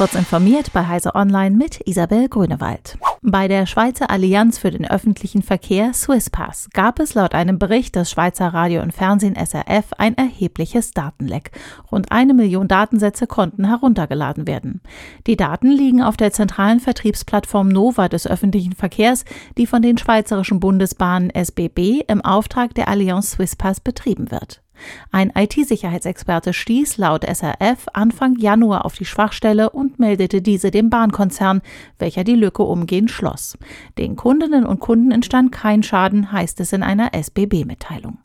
Kurz informiert bei Heise Online mit Isabel Grünewald. Bei der Schweizer Allianz für den öffentlichen Verkehr Swisspass gab es laut einem Bericht des Schweizer Radio und Fernsehen SRF ein erhebliches Datenleck. Rund eine Million Datensätze konnten heruntergeladen werden. Die Daten liegen auf der zentralen Vertriebsplattform Nova des öffentlichen Verkehrs, die von den schweizerischen Bundesbahnen SBB im Auftrag der Allianz Swisspass betrieben wird. Ein IT-Sicherheitsexperte stieß laut SRF Anfang Januar auf die Schwachstelle und meldete diese dem Bahnkonzern, welcher die Lücke umgehend schloss. Den Kundinnen und Kunden entstand kein Schaden, heißt es in einer SBB-Mitteilung.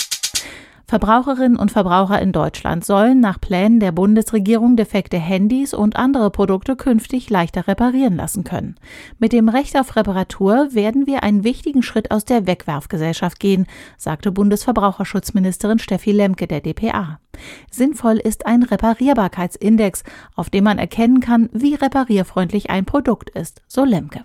Verbraucherinnen und Verbraucher in Deutschland sollen nach Plänen der Bundesregierung defekte Handys und andere Produkte künftig leichter reparieren lassen können. Mit dem Recht auf Reparatur werden wir einen wichtigen Schritt aus der Wegwerfgesellschaft gehen, sagte Bundesverbraucherschutzministerin Steffi Lemke der dpa. Sinnvoll ist ein Reparierbarkeitsindex, auf dem man erkennen kann, wie reparierfreundlich ein Produkt ist, so Lemke.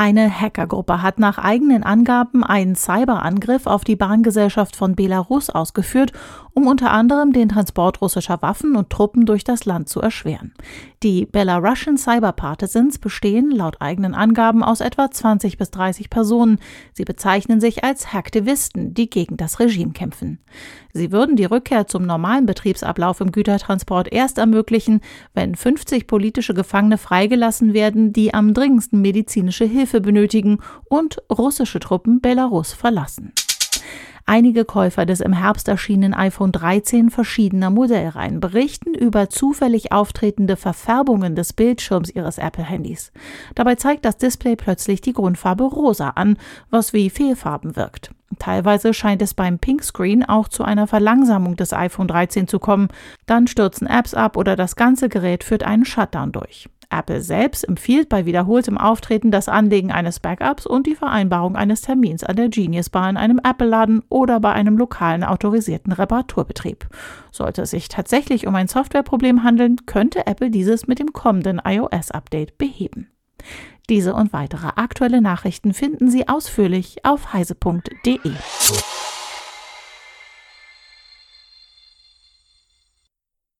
Eine Hackergruppe hat nach eigenen Angaben einen Cyberangriff auf die Bahngesellschaft von Belarus ausgeführt, um unter anderem den Transport russischer Waffen und Truppen durch das Land zu erschweren. Die Belarusian Cyber Partisans bestehen laut eigenen Angaben aus etwa 20 bis 30 Personen. Sie bezeichnen sich als Hacktivisten, die gegen das Regime kämpfen. Sie würden die Rückkehr zum normalen Betriebsablauf im Gütertransport erst ermöglichen, wenn 50 politische Gefangene freigelassen werden, die am dringendsten medizinische Hilfe benötigen und russische Truppen Belarus verlassen. Einige Käufer des im Herbst erschienenen iPhone 13 verschiedener Modellreihen berichten über zufällig auftretende Verfärbungen des Bildschirms ihres Apple-Handys. Dabei zeigt das Display plötzlich die Grundfarbe rosa an, was wie Fehlfarben wirkt. Teilweise scheint es beim Pink Screen auch zu einer Verlangsamung des iPhone 13 zu kommen. Dann stürzen Apps ab oder das ganze Gerät führt einen Shutdown durch. Apple selbst empfiehlt bei wiederholtem Auftreten das Anlegen eines Backups und die Vereinbarung eines Termins an der Genius Bar in einem Apple-Laden oder bei einem lokalen autorisierten Reparaturbetrieb. Sollte es sich tatsächlich um ein Softwareproblem handeln, könnte Apple dieses mit dem kommenden iOS-Update beheben. Diese und weitere aktuelle Nachrichten finden Sie ausführlich auf heise.de.